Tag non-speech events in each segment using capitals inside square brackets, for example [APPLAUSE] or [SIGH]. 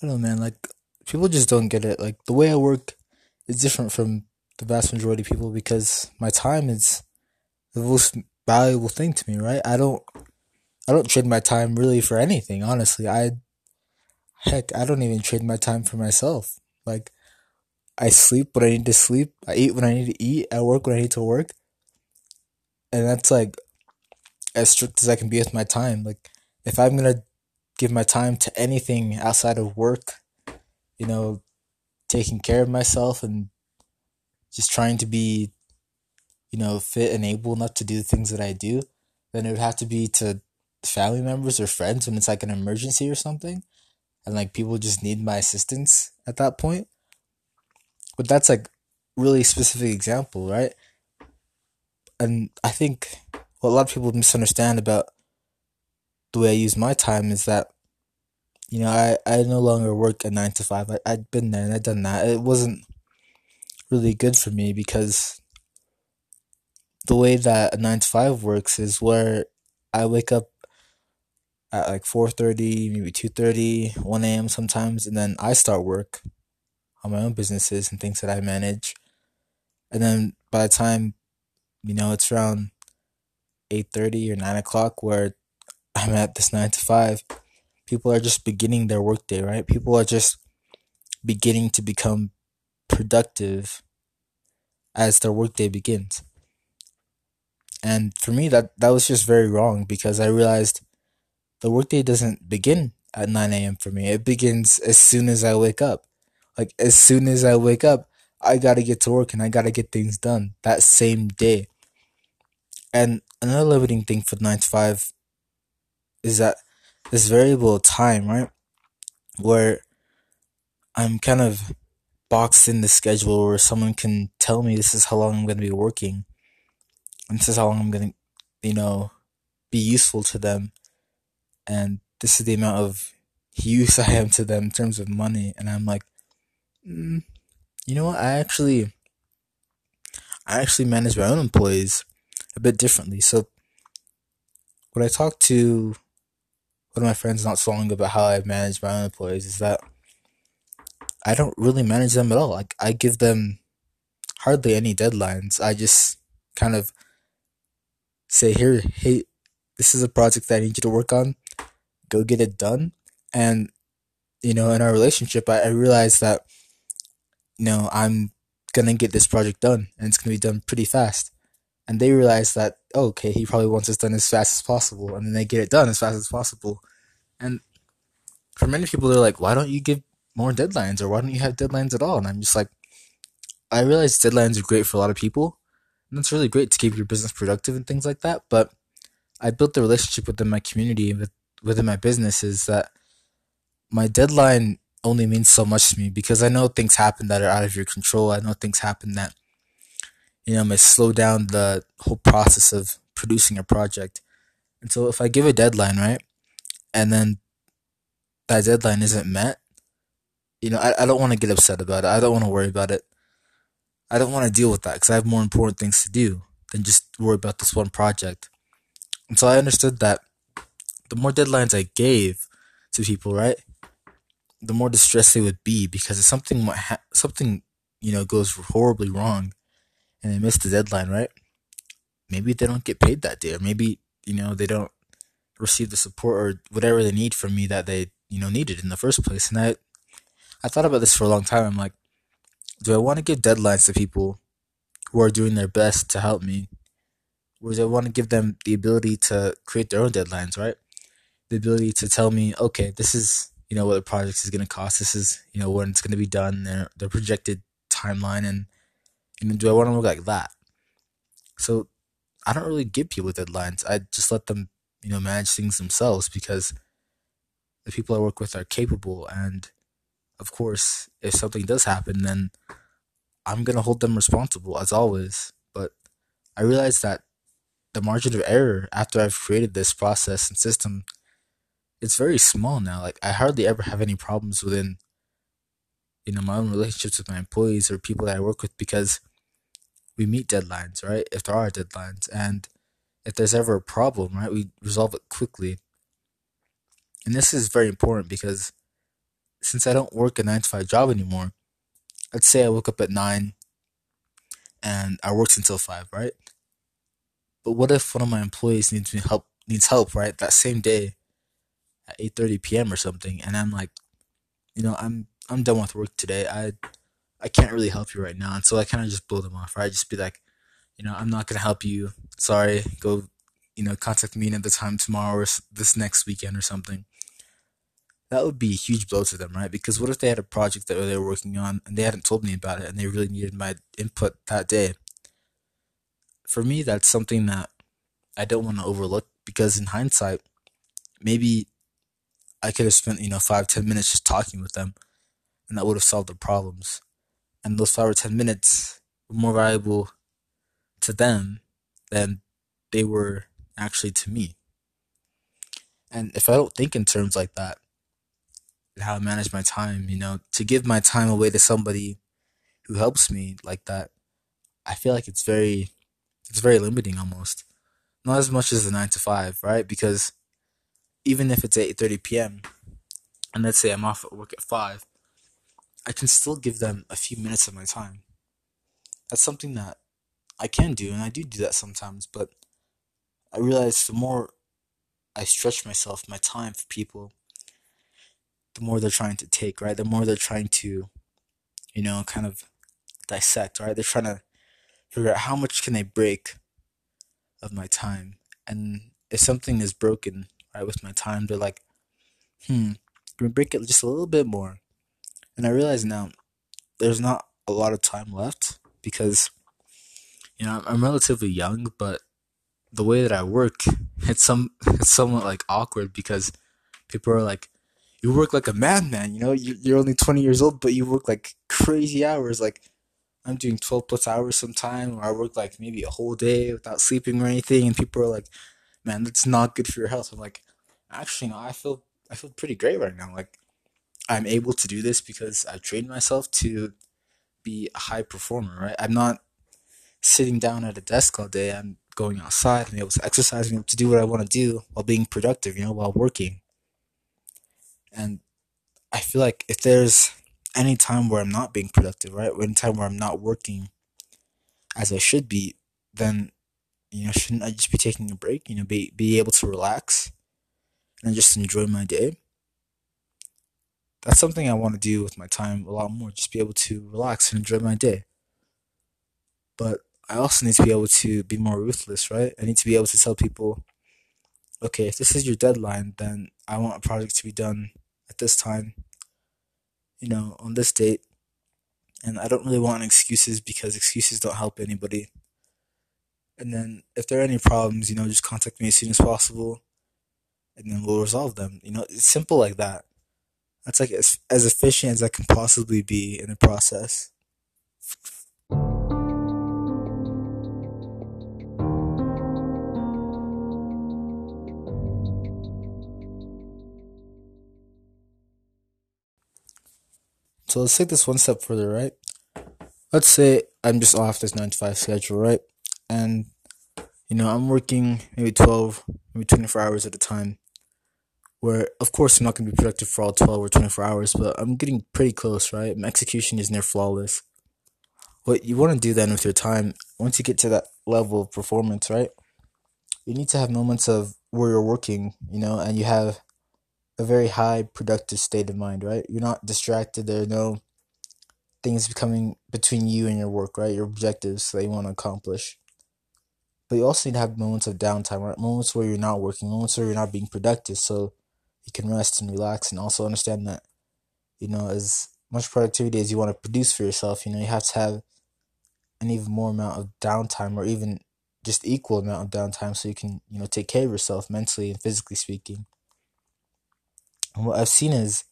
I don't know, man. Like people just don't get it. Like the way I work is different from the vast majority of people because my time is the most valuable thing to me, right? I don't I don't trade my time really for anything, honestly. I heck, I don't even trade my time for myself. Like I sleep when I need to sleep, I eat when I need to eat, I work when I need to work. And that's like as strict as I can be with my time. Like if I'm to give my time to anything outside of work, you know, taking care of myself and just trying to be, you know, fit and able enough to do the things that I do, then it would have to be to family members or friends when it's like an emergency or something. And like people just need my assistance at that point. But that's like really specific example, right? And I think what a lot of people misunderstand about the way I use my time is that, you know, I, I no longer work a nine to five. I, I'd been there and I'd done that. It wasn't really good for me because the way that a nine to five works is where I wake up at like 4.30 maybe 2.30 1 a.m sometimes and then i start work on my own businesses and things that i manage and then by the time you know it's around 8.30 or 9 o'clock where I'm at this nine to five, people are just beginning their workday, right? People are just beginning to become productive as their workday begins. And for me, that, that was just very wrong because I realized the workday doesn't begin at 9 a.m. for me. It begins as soon as I wake up. Like, as soon as I wake up, I gotta get to work and I gotta get things done that same day. And another limiting thing for 9 to 5 is that this variable time, right? Where I'm kind of boxed in the schedule where someone can tell me this is how long I'm going to be working. And this is how long I'm going to, you know, be useful to them. And this is the amount of use I am to them in terms of money. And I'm like, mm, you know what? I actually, I actually manage my own employees a bit differently. So when I talk to one of my friends not so long about how I manage my own employees is that I don't really manage them at all. Like I give them hardly any deadlines. I just kind of say, "Here, hey, this is a project that I need you to work on. Go get it done." And you know, in our relationship, I, I realized that you know I'm gonna get this project done, and it's gonna be done pretty fast. And they realize that oh, okay, he probably wants this done as fast as possible, and then they get it done as fast as possible. And for many people, they're like, why don't you give more deadlines or why don't you have deadlines at all? And I'm just like, I realize deadlines are great for a lot of people. And it's really great to keep your business productive and things like that. But I built the relationship within my community with within my business is that my deadline only means so much to me because I know things happen that are out of your control. I know things happen that you know may slow down the whole process of producing a project. And so if I give a deadline, right, and then that deadline isn't met, you know, I, I don't want to get upset about it. I don't want to worry about it. I don't want to deal with that because I have more important things to do than just worry about this one project. And so I understood that the more deadlines I gave to people, right, the more distressed they would be because if something ha- something you know goes horribly wrong and they miss the deadline, right? Maybe they don't get paid that day, or maybe you know they don't receive the support or whatever they need from me that they you know needed in the first place. And I I thought about this for a long time. I'm like, do I want to give deadlines to people who are doing their best to help me, or do I want to give them the ability to create their own deadlines, right? The ability to tell me, okay, this is you know what the project is going to cost. This is you know when it's going to be done. Their their projected timeline, and you know, do I want to look like that? So I don't really give people deadlines. I just let them you know, manage things themselves because the people I work with are capable. And of course, if something does happen, then I'm going to hold them responsible as always. But I realize that the margin of error after I've created this process and system, it's very small now. Like I hardly ever have any problems within, you know, my own relationships with my employees or people that I work with because we meet deadlines, right? If there are deadlines. And if there's ever a problem, right, we resolve it quickly. And this is very important because since I don't work a nine to five job anymore, let's say I woke up at nine and I worked until five, right? But what if one of my employees needs me help needs help, right? That same day at eight thirty PM or something, and I'm like, you know, I'm I'm done with work today. I I can't really help you right now. And so I kinda just blow them off, right? Just be like, you know, I'm not gonna help you. Sorry, go you know, contact me another time tomorrow or this next weekend or something. That would be a huge blow to them, right? Because what if they had a project that they were working on and they hadn't told me about it and they really needed my input that day? For me, that's something that I don't want to overlook because in hindsight, maybe I could have spent, you know, five, ten minutes just talking with them and that would have solved the problems. And those five or ten minutes were more valuable to them than they were actually to me. And if I don't think in terms like that, how I manage my time, you know, to give my time away to somebody who helps me like that, I feel like it's very, it's very limiting almost. Not as much as the nine to five, right? Because even if it's eight thirty p.m. and let's say I'm off at work at five, I can still give them a few minutes of my time. That's something that I can do, and I do do that sometimes. But I realize the more I stretch myself, my time for people, the more they're trying to take, right? The more they're trying to, you know, kind of dissect, right? They're trying to figure out how much can they break of my time. And if something is broken, right, with my time, they're like, hmm, can we break it just a little bit more? And I realize now there's not a lot of time left because, you know, I'm relatively young, but the way that I work, [LAUGHS] it's some it's somewhat like awkward because people are like, you work like a madman. You know, you're only 20 years old, but you work like crazy hours. Like I'm doing 12 plus hours sometime, or I work like maybe a whole day without sleeping or anything. And people are like, man, that's not good for your health. I'm like, actually, no, I feel I feel pretty great right now. Like I'm able to do this because I trained myself to be a high performer. Right? I'm not sitting down at a desk all day. I'm going outside and able to exercise and able to do what I want to do while being productive. You know, while working. And I feel like if there's any time where I'm not being productive, right? Any time where I'm not working as I should be, then you know, shouldn't I just be taking a break? You know, be be able to relax and just enjoy my day. That's something I want to do with my time a lot more. Just be able to relax and enjoy my day. But I also need to be able to be more ruthless, right? I need to be able to tell people, okay, if this is your deadline, then I want a project to be done at this time, you know, on this date. And I don't really want excuses because excuses don't help anybody. And then if there are any problems, you know, just contact me as soon as possible and then we'll resolve them. You know, it's simple like that. That's like as, as efficient as I can possibly be in the process. So let's take this one step further, right? Let's say I'm just off this 9 to 5 schedule, right? And, you know, I'm working maybe 12, maybe 24 hours at a time. Where, of course, I'm not going to be productive for all 12 or 24 hours, but I'm getting pretty close, right? My execution is near flawless. What you want to do then with your time, once you get to that level of performance, right? You need to have moments of where you're working, you know, and you have a very high productive state of mind, right? You're not distracted. There are no things coming between you and your work, right? Your objectives that you want to accomplish. But you also need to have moments of downtime, right? Moments where you're not working, moments where you're not being productive, so you can rest and relax, and also understand that, you know, as much productivity as you want to produce for yourself, you know, you have to have an even more amount of downtime, or even just equal amount of downtime, so you can, you know, take care of yourself mentally and physically speaking. And what I've seen is,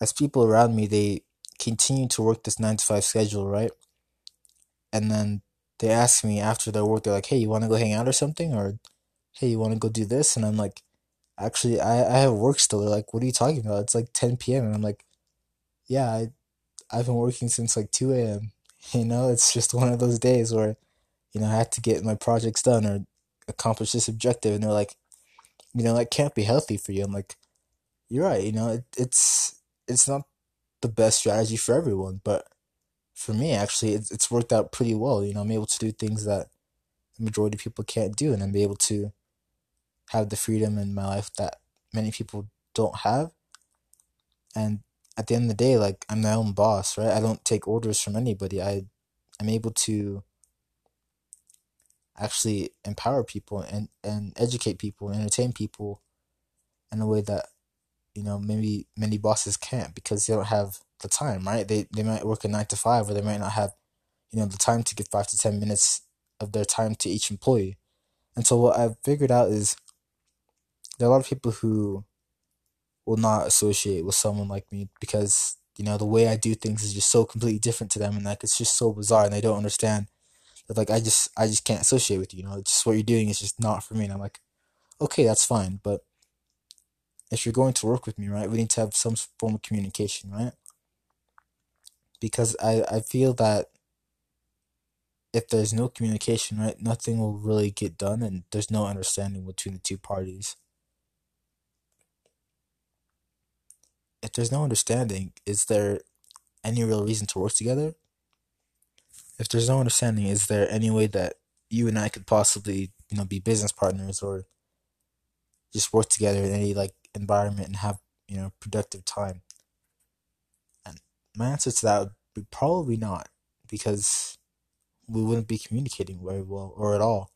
as people around me, they continue to work this nine to five schedule, right? And then they ask me after their work, they're like, "Hey, you want to go hang out or something?" Or, "Hey, you want to go do this?" And I'm like, "Actually, I I have work still." They're like, "What are you talking about? It's like 10 p.m." And I'm like, "Yeah, I I've been working since like 2 a.m. [LAUGHS] You know, it's just one of those days where, you know, I had to get my projects done or accomplish this objective." And they're like, "You know, that can't be healthy for you." I'm like, you're right. You know, it, it's it's not the best strategy for everyone, but for me, actually, it's, it's worked out pretty well. You know, I'm able to do things that the majority of people can't do, and I'm able to have the freedom in my life that many people don't have. And at the end of the day, like I'm my own boss, right? I don't take orders from anybody. I I'm able to actually empower people and, and educate people entertain people in a way that you know maybe many bosses can't because they don't have the time right they they might work a nine to five or they might not have you know the time to give five to ten minutes of their time to each employee and so what i've figured out is there are a lot of people who will not associate with someone like me because you know the way i do things is just so completely different to them and like it's just so bizarre and they don't understand that like I just I just can't associate with you. You know, just what you're doing is just not for me. And I'm like, okay, that's fine, but if you're going to work with me, right, we need to have some form of communication, right? Because I I feel that if there's no communication, right, nothing will really get done, and there's no understanding between the two parties. If there's no understanding, is there any real reason to work together? if there's no understanding, is there any way that you and I could possibly, you know, be business partners or just work together in any like environment and have, you know, productive time? And my answer to that would be probably not, because we wouldn't be communicating very well or at all.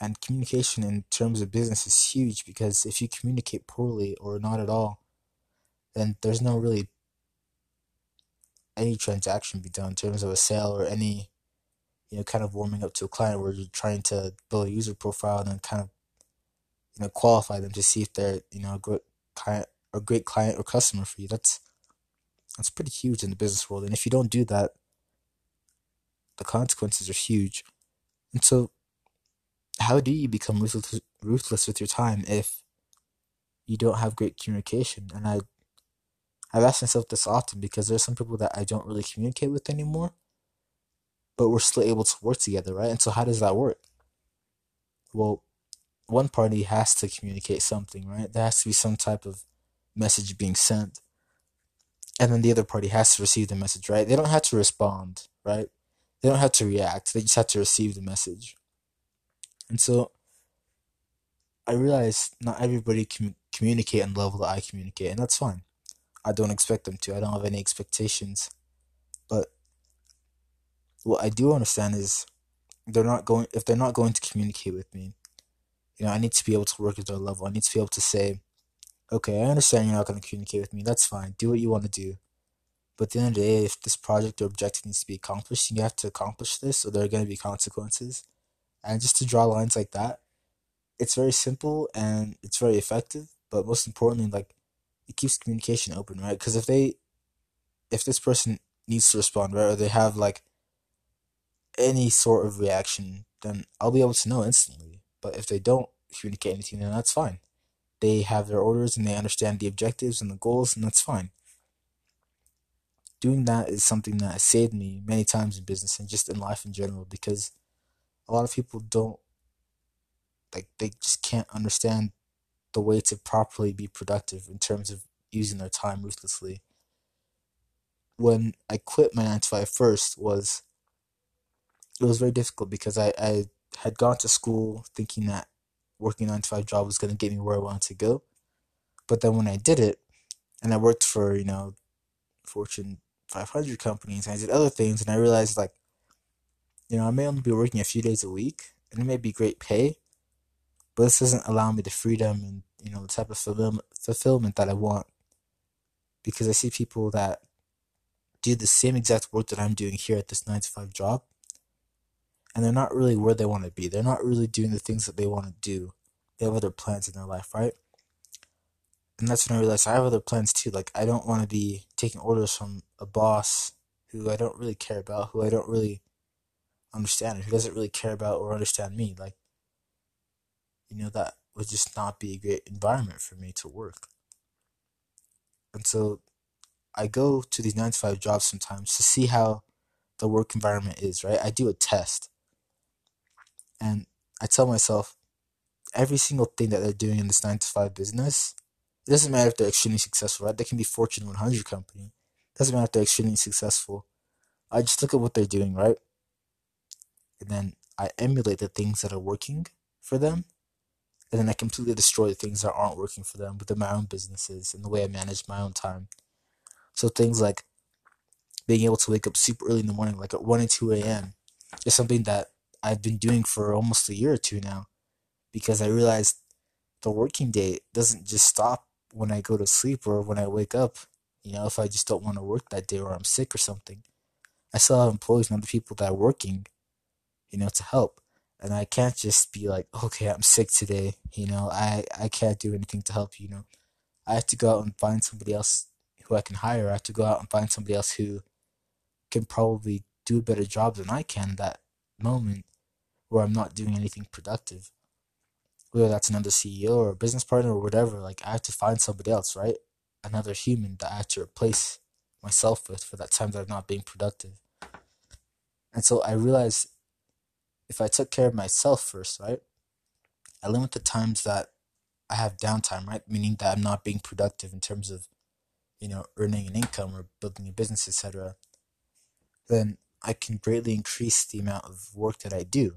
And communication in terms of business is huge because if you communicate poorly or not at all, then there's no really any transaction be done in terms of a sale or any you know kind of warming up to a client where you're trying to build a user profile and then kind of you know qualify them to see if they're you know a great client a great client or customer for you that's that's pretty huge in the business world and if you don't do that the consequences are huge and so how do you become ruthless, ruthless with your time if you don't have great communication and i I've asked myself this often because there's some people that I don't really communicate with anymore, but we're still able to work together, right? And so, how does that work? Well, one party has to communicate something, right? There has to be some type of message being sent. And then the other party has to receive the message, right? They don't have to respond, right? They don't have to react. They just have to receive the message. And so I realize not everybody can communicate on the level that I communicate, and that's fine. I don't expect them to. I don't have any expectations. But what I do understand is they're not going if they're not going to communicate with me, you know, I need to be able to work at their level. I need to be able to say, okay, I understand you're not going to communicate with me. That's fine. Do what you want to do. But at the end of the day, if this project or objective needs to be accomplished, you have to accomplish this, or there are going to be consequences. And just to draw lines like that, it's very simple and it's very effective. But most importantly, like it keeps communication open, right? Because if they, if this person needs to respond, right, or they have like any sort of reaction, then I'll be able to know instantly. But if they don't communicate anything, then that's fine. They have their orders and they understand the objectives and the goals, and that's fine. Doing that is something that has saved me many times in business and just in life in general because a lot of people don't like they just can't understand the way to properly be productive in terms of using their time ruthlessly. When I quit my 9 to 5 first was it was very difficult because I, I had gone to school thinking that working 9 to 5 job was going to get me where I wanted to go. But then when I did it and I worked for, you know, Fortune 500 companies and I did other things and I realized like you know, I may only be working a few days a week and it may be great pay, but this doesn't allow me the freedom and you know the type of fulfillment that I want because I see people that do the same exact work that I'm doing here at this nine to five job, and they're not really where they want to be. They're not really doing the things that they want to do. They have other plans in their life, right? And that's when I realized I have other plans too. Like I don't want to be taking orders from a boss who I don't really care about, who I don't really understand, who doesn't really care about or understand me. Like you know, that would just not be a great environment for me to work. And so I go to these 9 to 5 jobs sometimes to see how the work environment is, right? I do a test. And I tell myself every single thing that they're doing in this 9 to 5 business It doesn't matter if they're extremely successful, right? They can be Fortune 100 company. It doesn't matter if they're extremely successful. I just look at what they're doing, right? And then I emulate the things that are working for them. And then I completely destroy the things that aren't working for them within my own businesses and the way I manage my own time. So things like being able to wake up super early in the morning, like at 1 and 2 a.m., is something that I've been doing for almost a year or two now because I realized the working day doesn't just stop when I go to sleep or when I wake up. You know, if I just don't want to work that day or I'm sick or something, I still have employees and other people that are working, you know, to help. And I can't just be like, okay, I'm sick today. You know, I, I can't do anything to help you. Know, I have to go out and find somebody else who I can hire. I have to go out and find somebody else who can probably do a better job than I can that moment where I'm not doing anything productive. Whether that's another CEO or a business partner or whatever, like I have to find somebody else, right? Another human that I have to replace myself with for that time that I'm not being productive. And so I realized if I took care of myself first, right? I limit the times that I have downtime, right? Meaning that I'm not being productive in terms of, you know, earning an income or building a business, etc. Then I can greatly increase the amount of work that I do.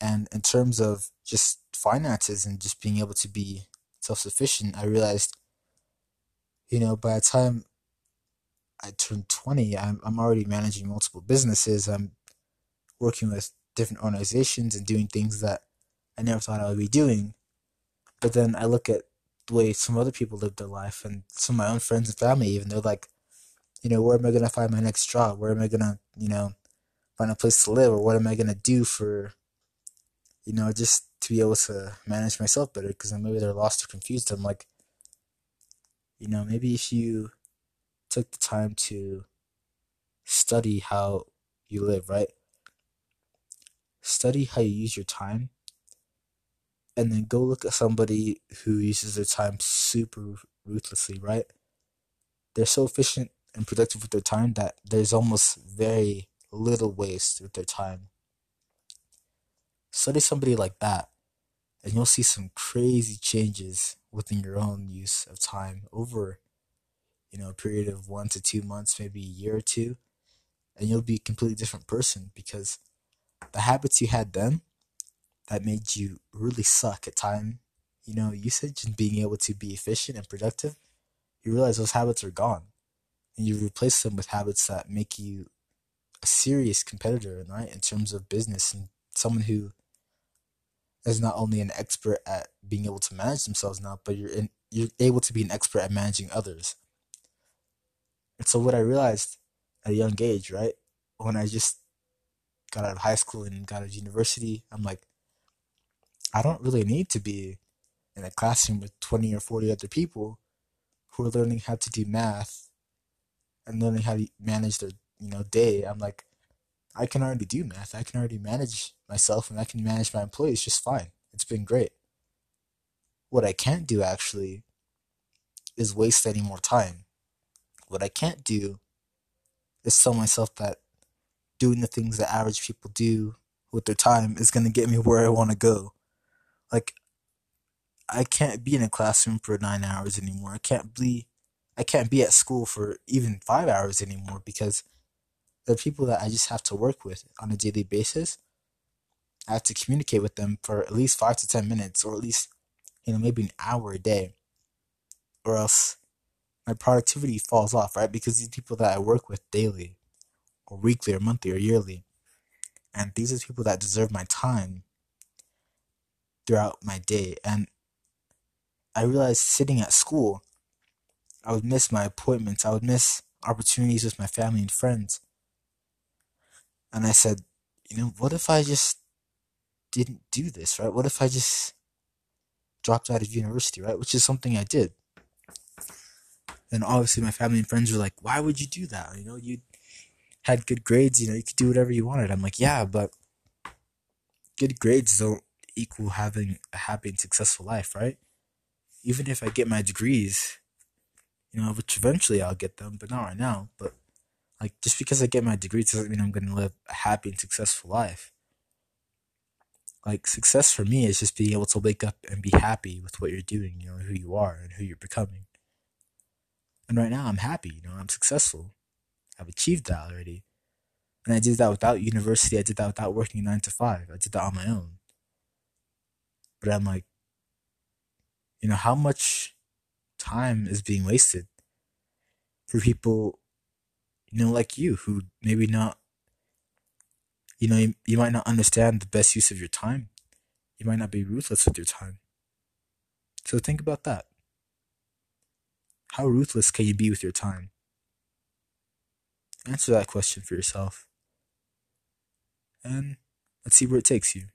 And in terms of just finances and just being able to be self sufficient, I realized, you know, by the time I turned 20, I'm, I'm already managing multiple businesses. I'm working with different organizations and doing things that I never thought I would be doing. But then I look at the way some other people live their life and some of my own friends and family, even they're like, you know, where am I going to find my next job? Where am I going to, you know, find a place to live? Or what am I going to do for, you know, just to be able to manage myself better? Because maybe they're lost or confused. I'm like, you know, maybe if you took the time to study how you live, right? Study how you use your time and then go look at somebody who uses their time super ruthlessly, right? They're so efficient and productive with their time that there's almost very little waste with their time. Study somebody like that, and you'll see some crazy changes within your own use of time over, you know, a period of one to two months, maybe a year or two, and you'll be a completely different person because the habits you had then that made you really suck at time, you know, usage and being able to be efficient and productive, you realize those habits are gone and you replace them with habits that make you a serious competitor, right? In terms of business and someone who is not only an expert at being able to manage themselves now, but you're in, you're able to be an expert at managing others. And so what I realized at a young age, right, when I just got out of high school and got out of university, I'm like, I don't really need to be in a classroom with 20 or 40 other people who are learning how to do math and learning how to manage their you know day i'm like i can already do math. I can already manage myself and i can manage my employees just fine. It's been great. What i can't do actually is waste any more time. What i can't do is tell myself that doing the things that average people do with their time is going to get me where i want to go. Like i can't be in a classroom for nine hours anymore. I can't be I can't be at school for even five hours anymore because the people that I just have to work with on a daily basis. I have to communicate with them for at least five to ten minutes, or at least, you know, maybe an hour a day, or else my productivity falls off, right? Because these people that I work with daily, or weekly, or monthly, or yearly, and these are people that deserve my time throughout my day. And I realized sitting at school, I would miss my appointments. I would miss opportunities with my family and friends. And I said, you know, what if I just didn't do this, right? What if I just dropped out of university, right? Which is something I did. And obviously, my family and friends were like, why would you do that? You know, you had good grades, you know, you could do whatever you wanted. I'm like, yeah, but good grades don't equal having a happy and successful life, right? Even if I get my degrees, you know, which eventually I'll get them, but not right now. But like, just because I get my degree doesn't mean I'm going to live a happy and successful life. Like success for me is just being able to wake up and be happy with what you're doing, you know, who you are and who you're becoming. And right now I'm happy, you know, I'm successful. I've achieved that already. And I did that without university. I did that without working nine to five. I did that on my own. But I'm like, you know, how much time is being wasted for people, you know, like you who maybe not, you know, you, you might not understand the best use of your time. You might not be ruthless with your time. So think about that. How ruthless can you be with your time? Answer that question for yourself. And let's see where it takes you.